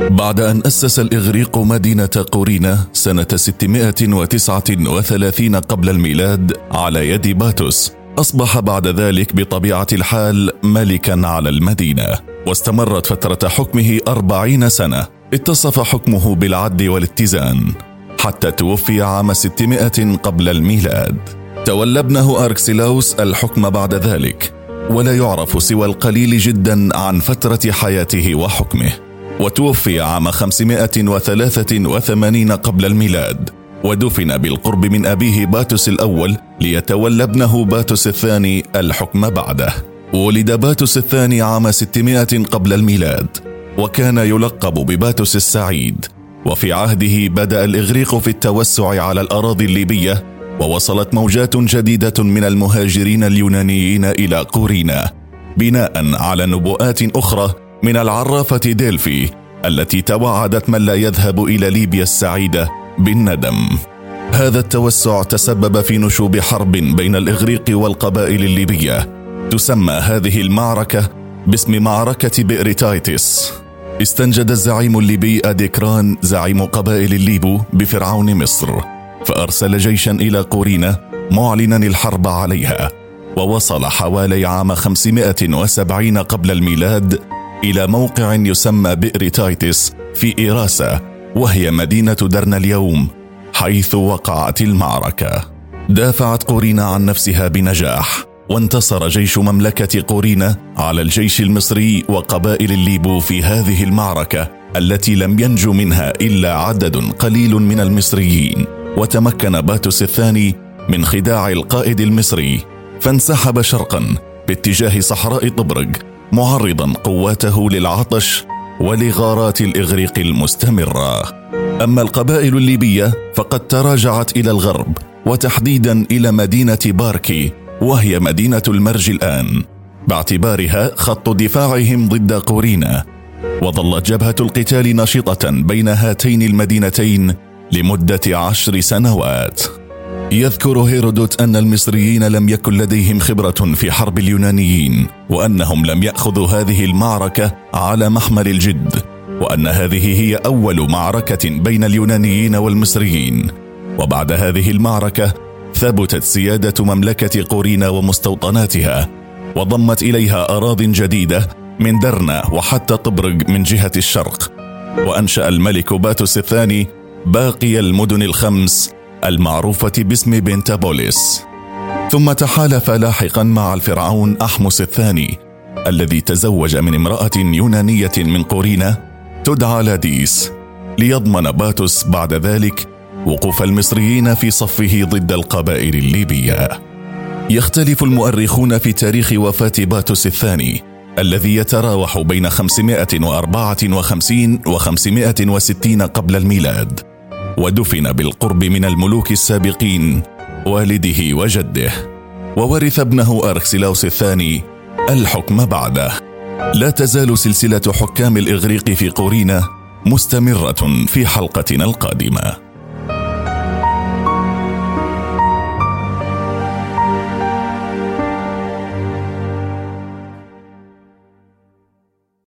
بعد أن أسس الإغريق مدينة قورينا سنة 639 قبل الميلاد على يد باتوس أصبح بعد ذلك بطبيعة الحال ملكا على المدينة واستمرت فترة حكمه أربعين سنة اتصف حكمه بالعدل والاتزان حتى توفي عام 600 قبل الميلاد. تولى ابنه أركسيلاوس الحكم بعد ذلك ولا يعرف سوى القليل جدا عن فترة حياته وحكمه. وتوفي عام 583 قبل الميلاد. ودفن بالقرب من أبيه باتوس الأول ليتولى ابنه باتوس الثاني الحكم بعده. ولد باتوس الثاني عام 600 قبل الميلاد. وكان يلقب بباتوس السعيد. وفي عهده بدأ الإغريق في التوسع على الأراضي الليبية. ووصلت موجات جديدة من المهاجرين اليونانيين إلى قورينا. بناء على نبوءات أخرى من العرافة ديلفي التي توعدت من لا يذهب إلى ليبيا السعيدة بالندم. هذا التوسع تسبب في نشوب حرب بين الإغريق والقبائل الليبية. تسمى هذه المعركة باسم معركة بئر تايتس استنجد الزعيم الليبي أديكران زعيم قبائل الليبو بفرعون مصر فأرسل جيشا إلى قورينا معلنا الحرب عليها ووصل حوالي عام 570 قبل الميلاد إلى موقع يسمى بئر تايتس في إيراسا وهي مدينة درنا اليوم حيث وقعت المعركة. دافعت قورينا عن نفسها بنجاح وانتصر جيش مملكة قورينا على الجيش المصري وقبائل الليبو في هذه المعركة التي لم ينجو منها إلا عدد قليل من المصريين. وتمكن باتوس الثاني من خداع القائد المصري فانسحب شرقا باتجاه صحراء طبرق معرضا قواته للعطش ولغارات الإغريق المستمرة. أما القبائل الليبية فقد تراجعت إلى الغرب وتحديدا إلى مدينة باركي وهي مدينة المرج الآن. باعتبارها خط دفاعهم ضد قورينا. وظلت جبهة القتال نشطة بين هاتين المدينتين لمدة عشر سنوات. يذكر هيرودوت أن المصريين لم يكن لديهم خبرة في حرب اليونانيين وأنهم لم يأخذوا هذه المعركة على محمل الجد وأن هذه هي أول معركة بين اليونانيين والمصريين. وبعد هذه المعركة ثبتت سيادة مملكة قورينا ومستوطناتها وضمت إليها اراض جديدة من درنا وحتى طبرق من جهة الشرق. وأنشأ الملك باتوس الثاني باقي المدن الخمس المعروفة باسم بنتابوليس ثم تحالف لاحقا مع الفرعون أحمس الثاني الذي تزوج من امرأة يونانية من قورينا تدعى لاديس ليضمن باتوس بعد ذلك وقوف المصريين في صفه ضد القبائل الليبية. يختلف المؤرخون في تاريخ وفاة باتوس الثاني الذي يتراوح بين 554 و 560 قبل الميلاد. ودفن بالقرب من الملوك السابقين والده وجده. وورث ابنه أركسلاوس الثاني الحكم بعده. لا تزال سلسلة حكام الإغريق في قورينا مستمرة في حلقتنا القادمة.